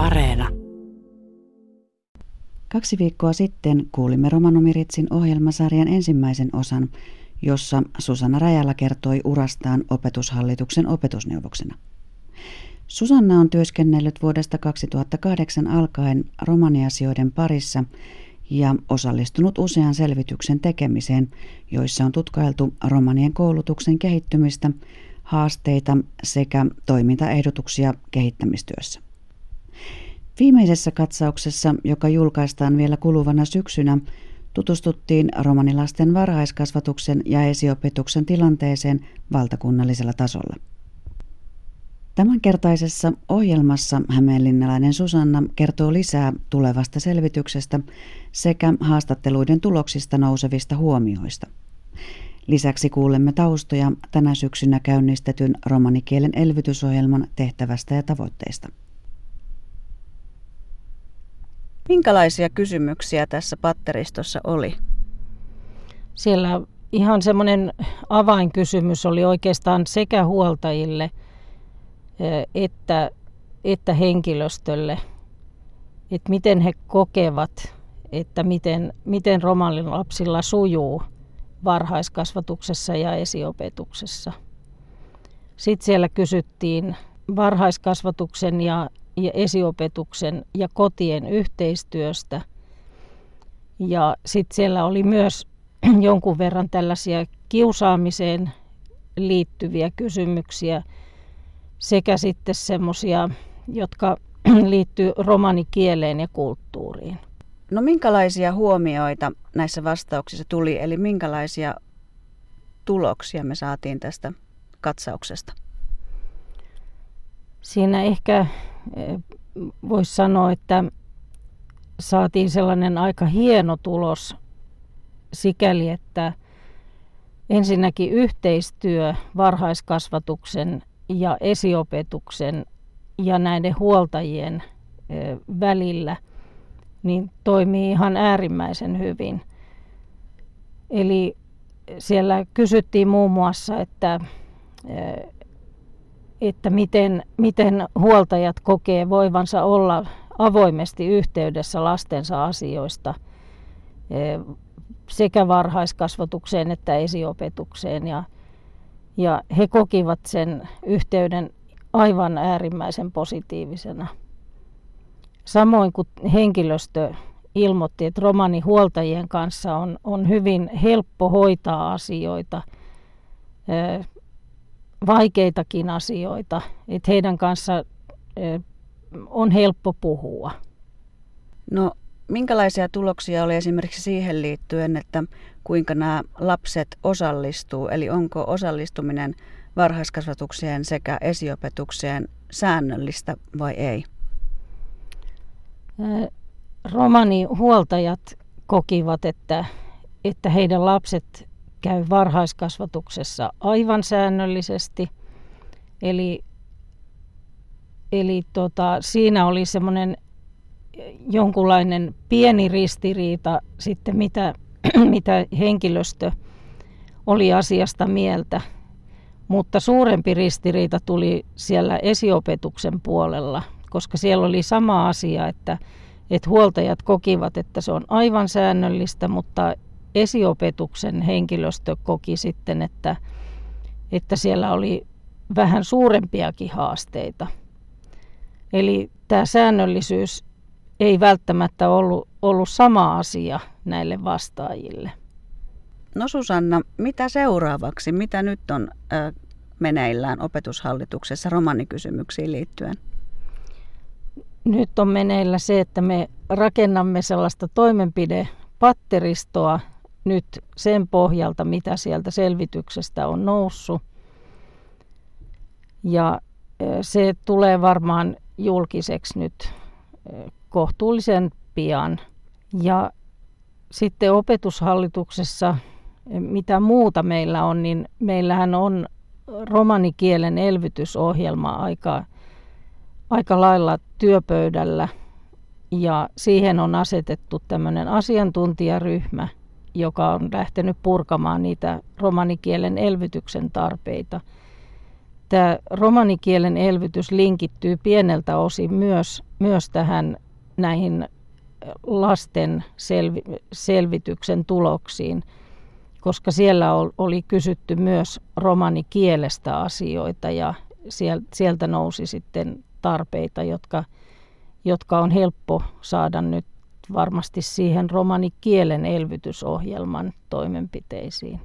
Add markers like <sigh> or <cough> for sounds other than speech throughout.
Areena. Kaksi viikkoa sitten kuulimme Romanomiritsin ohjelmasarjan ensimmäisen osan, jossa Susanna Rajala kertoi urastaan opetushallituksen opetusneuvoksena. Susanna on työskennellyt vuodesta 2008 alkaen romaniasioiden parissa ja osallistunut usean selvityksen tekemiseen, joissa on tutkailtu romanien koulutuksen kehittymistä, haasteita sekä toimintaehdotuksia kehittämistyössä. Viimeisessä katsauksessa, joka julkaistaan vielä kuluvana syksynä, tutustuttiin romanilasten varhaiskasvatuksen ja esiopetuksen tilanteeseen valtakunnallisella tasolla. Tämänkertaisessa ohjelmassa hämeenlinnalainen Susanna kertoo lisää tulevasta selvityksestä sekä haastatteluiden tuloksista nousevista huomioista. Lisäksi kuulemme taustoja tänä syksynä käynnistetyn romanikielen elvytysohjelman tehtävästä ja tavoitteista. Minkälaisia kysymyksiä tässä patteristossa oli? Siellä ihan semmoinen avainkysymys oli oikeastaan sekä huoltajille että, että henkilöstölle, että miten he kokevat, että miten, miten romalin lapsilla sujuu varhaiskasvatuksessa ja esiopetuksessa. Sitten siellä kysyttiin varhaiskasvatuksen ja ja esiopetuksen ja kotien yhteistyöstä. Ja sitten siellä oli myös <clears throat> jonkun verran tällaisia kiusaamiseen liittyviä kysymyksiä sekä sitten semmoisia, jotka <clears throat> liittyy romanikieleen ja kulttuuriin. No minkälaisia huomioita näissä vastauksissa tuli, eli minkälaisia tuloksia me saatiin tästä katsauksesta? Siinä ehkä voisi sanoa, että saatiin sellainen aika hieno tulos sikäli, että ensinnäkin yhteistyö varhaiskasvatuksen ja esiopetuksen ja näiden huoltajien välillä niin toimii ihan äärimmäisen hyvin. Eli siellä kysyttiin muun muassa, että että miten, miten huoltajat kokee voivansa olla avoimesti yhteydessä lastensa asioista e, sekä varhaiskasvatukseen että esiopetukseen. Ja, ja he kokivat sen yhteyden aivan äärimmäisen positiivisena. Samoin kuin henkilöstö ilmoitti, että romanihuoltajien kanssa on, on hyvin helppo hoitaa asioita e, vaikeitakin asioita, että heidän kanssa on helppo puhua. No minkälaisia tuloksia oli esimerkiksi siihen liittyen, että kuinka nämä lapset osallistuu, eli onko osallistuminen varhaiskasvatukseen sekä esiopetukseen säännöllistä vai ei? Romani-huoltajat kokivat, että, että heidän lapset käy varhaiskasvatuksessa aivan säännöllisesti. Eli, eli tota, siinä oli semmoinen jonkunlainen pieni ristiriita sitten, mitä, <clears throat> mitä henkilöstö oli asiasta mieltä. Mutta suurempi ristiriita tuli siellä esiopetuksen puolella, koska siellä oli sama asia, että, että huoltajat kokivat, että se on aivan säännöllistä, mutta esiopetuksen henkilöstö koki sitten, että, että siellä oli vähän suurempiakin haasteita. Eli tämä säännöllisyys ei välttämättä ollut, ollut sama asia näille vastaajille. No Susanna, mitä seuraavaksi? Mitä nyt on äh, meneillään opetushallituksessa romanikysymyksiin liittyen? Nyt on meneillä se, että me rakennamme sellaista toimenpidepatteristoa, nyt sen pohjalta, mitä sieltä selvityksestä on noussut. Ja se tulee varmaan julkiseksi nyt kohtuullisen pian. Ja sitten opetushallituksessa, mitä muuta meillä on, niin meillähän on romanikielen elvytysohjelma aika, aika lailla työpöydällä. Ja siihen on asetettu tämmöinen asiantuntijaryhmä – joka on lähtenyt purkamaan niitä romanikielen elvytyksen tarpeita. tämä romanikielen elvytys linkittyy pieneltä osin myös, myös tähän näihin lasten selvi, selvityksen tuloksiin, koska siellä oli kysytty myös romanikielestä asioita ja sieltä nousi sitten tarpeita, jotka, jotka on helppo saada nyt varmasti siihen romanikielen elvytysohjelman toimenpiteisiin.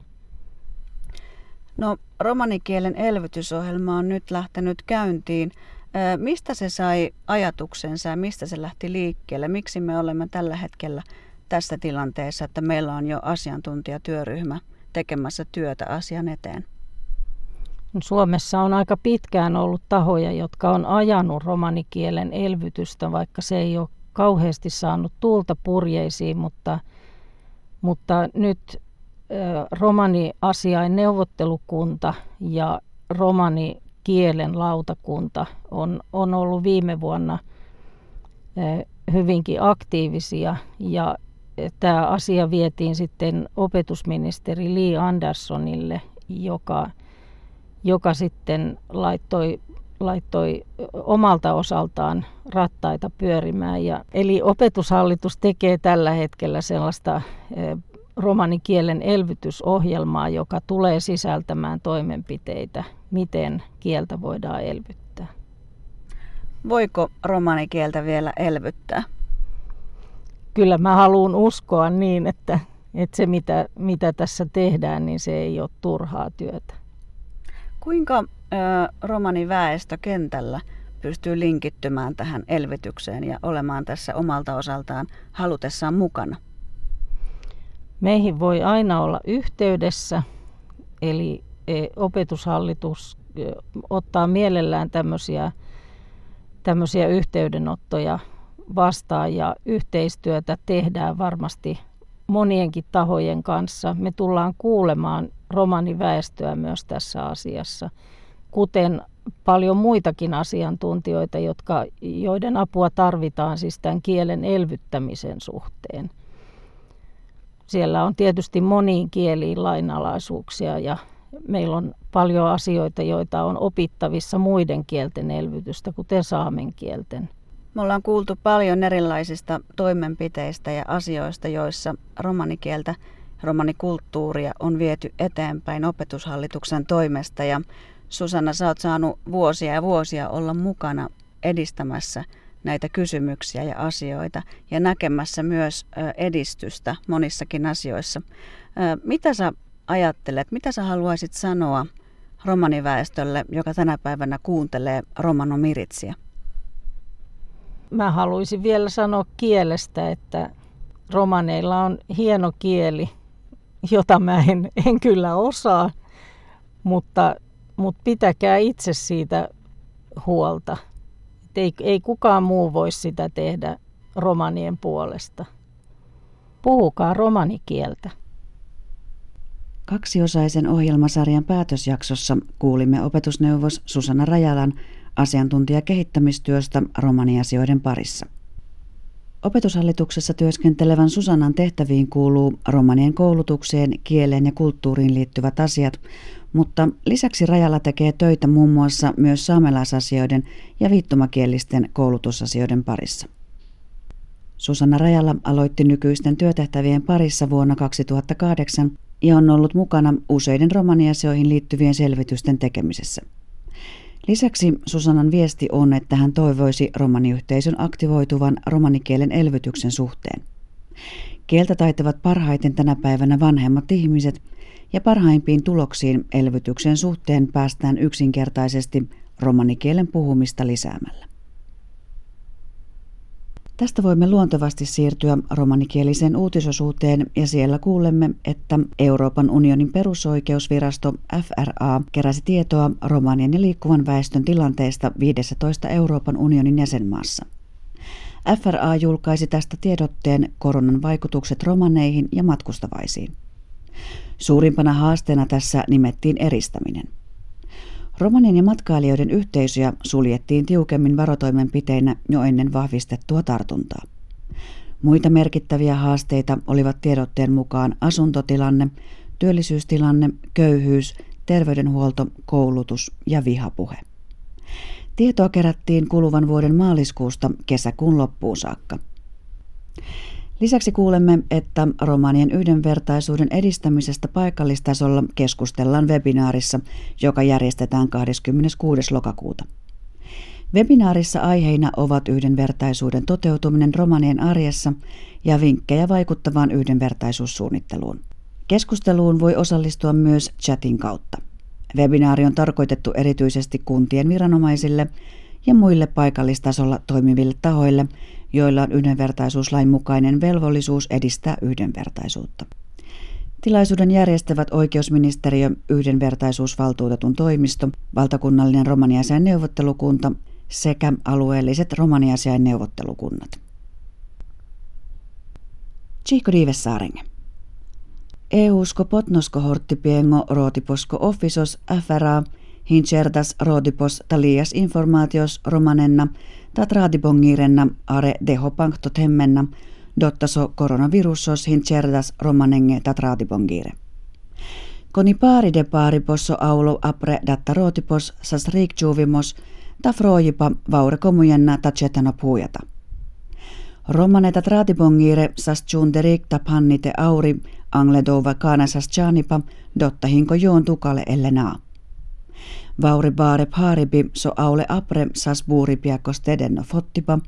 No, romanikielen elvytysohjelma on nyt lähtenyt käyntiin. Mistä se sai ajatuksensa ja mistä se lähti liikkeelle? Miksi me olemme tällä hetkellä tässä tilanteessa, että meillä on jo asiantuntijatyöryhmä tekemässä työtä asian eteen? No, Suomessa on aika pitkään ollut tahoja, jotka on ajanut romanikielen elvytystä, vaikka se ei ole kauheasti saanut tuulta purjeisiin, mutta, mutta nyt romani-asiain neuvottelukunta ja romani kielen lautakunta on, on ollut viime vuonna hyvinkin aktiivisia ja tämä asia vietiin sitten opetusministeri Lee Anderssonille, joka, joka sitten laittoi, laittoi omalta osaltaan rattaita pyörimään. Ja, eli opetushallitus tekee tällä hetkellä sellaista romanikielen elvytysohjelmaa, joka tulee sisältämään toimenpiteitä, miten kieltä voidaan elvyttää. Voiko romanikieltä vielä elvyttää? Kyllä mä haluan uskoa niin, että, että se mitä, mitä tässä tehdään, niin se ei ole turhaa työtä. Kuinka ö, romaniväestö kentällä pystyy linkittymään tähän elvytykseen ja olemaan tässä omalta osaltaan halutessaan mukana? Meihin voi aina olla yhteydessä, eli e, opetushallitus ottaa mielellään tämmöisiä, tämmöisiä yhteydenottoja vastaan ja yhteistyötä tehdään varmasti monienkin tahojen kanssa. Me tullaan kuulemaan romaniväestöä myös tässä asiassa, kuten paljon muitakin asiantuntijoita, jotka, joiden apua tarvitaan siis tämän kielen elvyttämisen suhteen. Siellä on tietysti moniin kieliin lainalaisuuksia ja meillä on paljon asioita, joita on opittavissa muiden kielten elvytystä, kuten saamen kielten. Me ollaan kuultu paljon erilaisista toimenpiteistä ja asioista, joissa romanikieltä, romanikulttuuria on viety eteenpäin opetushallituksen toimesta. Ja Susanna, sä oot saanut vuosia ja vuosia olla mukana edistämässä näitä kysymyksiä ja asioita ja näkemässä myös edistystä monissakin asioissa. Mitä sä ajattelet, mitä sä haluaisit sanoa romaniväestölle, joka tänä päivänä kuuntelee romanomiritsiä? Mä haluaisin vielä sanoa kielestä, että romaneilla on hieno kieli, jota mä en, en kyllä osaa, mutta, mutta pitäkää itse siitä huolta ei, ei kukaan muu voi sitä tehdä romanien puolesta. Puhukaa romanikieltä. Kaksiosaisen ohjelmasarjan päätösjaksossa kuulimme opetusneuvos Susanna Rajalan asiantuntijakehittämistyöstä romaniasioiden parissa. Opetushallituksessa työskentelevän Susannan tehtäviin kuuluu romanien koulutukseen, kieleen ja kulttuuriin liittyvät asiat, mutta lisäksi Rajalla tekee töitä muun muassa myös saamelaisasioiden ja viittomakielisten koulutusasioiden parissa. Susanna Rajalla aloitti nykyisten työtehtävien parissa vuonna 2008 ja on ollut mukana useiden romaniasioihin liittyvien selvitysten tekemisessä. Lisäksi Susannan viesti on, että hän toivoisi romaniyhteisön aktivoituvan romanikielen elvytyksen suhteen. Kieltä taitavat parhaiten tänä päivänä vanhemmat ihmiset – ja parhaimpiin tuloksiin elvytyksen suhteen päästään yksinkertaisesti romanikielen puhumista lisäämällä. Tästä voimme luontevasti siirtyä romanikieliseen uutisosuuteen ja siellä kuulemme, että Euroopan unionin perusoikeusvirasto FRA keräsi tietoa romanien ja liikkuvan väestön tilanteesta 15 Euroopan unionin jäsenmaassa. FRA julkaisi tästä tiedotteen koronan vaikutukset romaneihin ja matkustavaisiin. Suurimpana haasteena tässä nimettiin eristäminen. Romanien ja matkailijoiden yhteisöjä suljettiin tiukemmin varotoimenpiteinä jo ennen vahvistettua tartuntaa. Muita merkittäviä haasteita olivat tiedotteen mukaan asuntotilanne, työllisyystilanne, köyhyys, terveydenhuolto, koulutus ja vihapuhe. Tietoa kerättiin kuluvan vuoden maaliskuusta kesäkuun loppuun saakka. Lisäksi kuulemme, että romanien yhdenvertaisuuden edistämisestä paikallistasolla keskustellaan webinaarissa, joka järjestetään 26. lokakuuta. Webinaarissa aiheina ovat yhdenvertaisuuden toteutuminen romanien arjessa ja vinkkejä vaikuttavaan yhdenvertaisuussuunnitteluun. Keskusteluun voi osallistua myös chatin kautta. Webinaari on tarkoitettu erityisesti kuntien viranomaisille ja muille paikallistasolla toimiville tahoille, joilla on yhdenvertaisuuslain mukainen velvollisuus edistää yhdenvertaisuutta. Tilaisuuden järjestävät oikeusministeriö, yhdenvertaisuusvaltuutetun toimisto, valtakunnallinen romaniasian neuvottelukunta sekä alueelliset romaniasiain neuvottelukunnat. Chico. EU-sko potnosko horttipiengo rootiposko offisos FRA hincertas roodipos talias informaatios romanenna tat raadibongirenna are deho panktot hemmenna dottaso koronavirusos hincertas romanenge tat raadibongire. Koni paari de paari posso aulo apre datta rootipos sas riikjuvimos ta frojipa vaure komujenna ta chetano puujata. Romaneta traatibongire sas chunderik ta pannite auri angledova kanasas chanipa dotta hinko joon tukale ellenaa. Vauri baare paaribi so aule apre sas buuripiakos tedenno fottipa,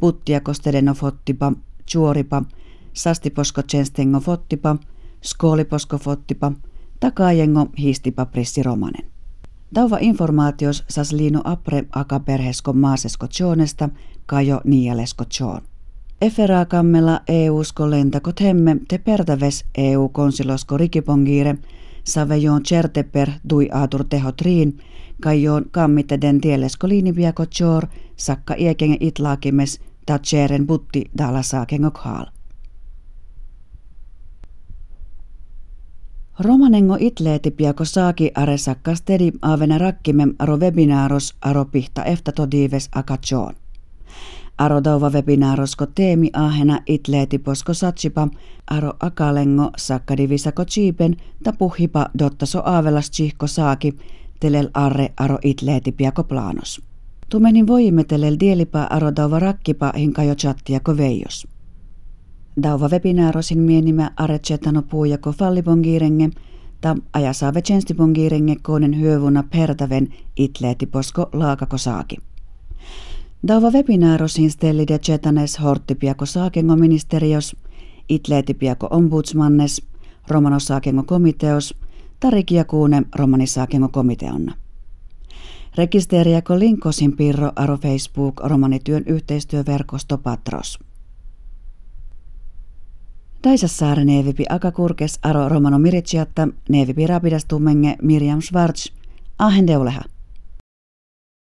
puttiakos tedenno fottipa, chuoripa, sastiposko tjenstengo fottipa, skooliposko fottipa, takaajengo hiistipa prissi romanen. Tauva informaatios sas liino apre aka perhesko maasesko tjoonesta, kajo niialesko tjoon. Eferaakammella EU-sko lentakot hemme te pertaves EU-konsilosko rikipongire, savejoon certeper dui aatur teho triin, kaijoon kammite den tielesko liiniviako tjoor, sakka iekenge itlaakimes, ta tseren butti dala saakengok haal. Romanengo itleetipiako saaki are sakkastedi avena rakkimem aro webinaaros aro pihta eftatodives akatjoon. Aro dauva webinaarosko teemi ahena itleetiposko satsipa aro akalengo sakkadivisako chiipen ta puhipa dottaso aavelas chihko saaki telel arre aro itleetipiako plaanos. Tumenin voimetelel dielipa aro dauva rakkipa hinkajo chattiako veijos. Dauva webinaarosin mienimä aretsetano puujako fallibongirenge ta ajasaave tjenstibongirenge koonen hyövuna pertaven itleetiposko laakako saaki. Dauva webinaarosin stellide chetanes horttipiako saakengo ministerios, itleetipiako ombudsmannes, romanosaakengo komiteos, tarikiakuune romanisaakengo komiteonna. Rekisteriako linkosin pirro aro Facebook romanityön yhteistyöverkosto Patros. Daisassaare neevipi akakurkes aro romano miritsiatta neevipi rapidastumenge Miriam Schwarz, ahen deuleha.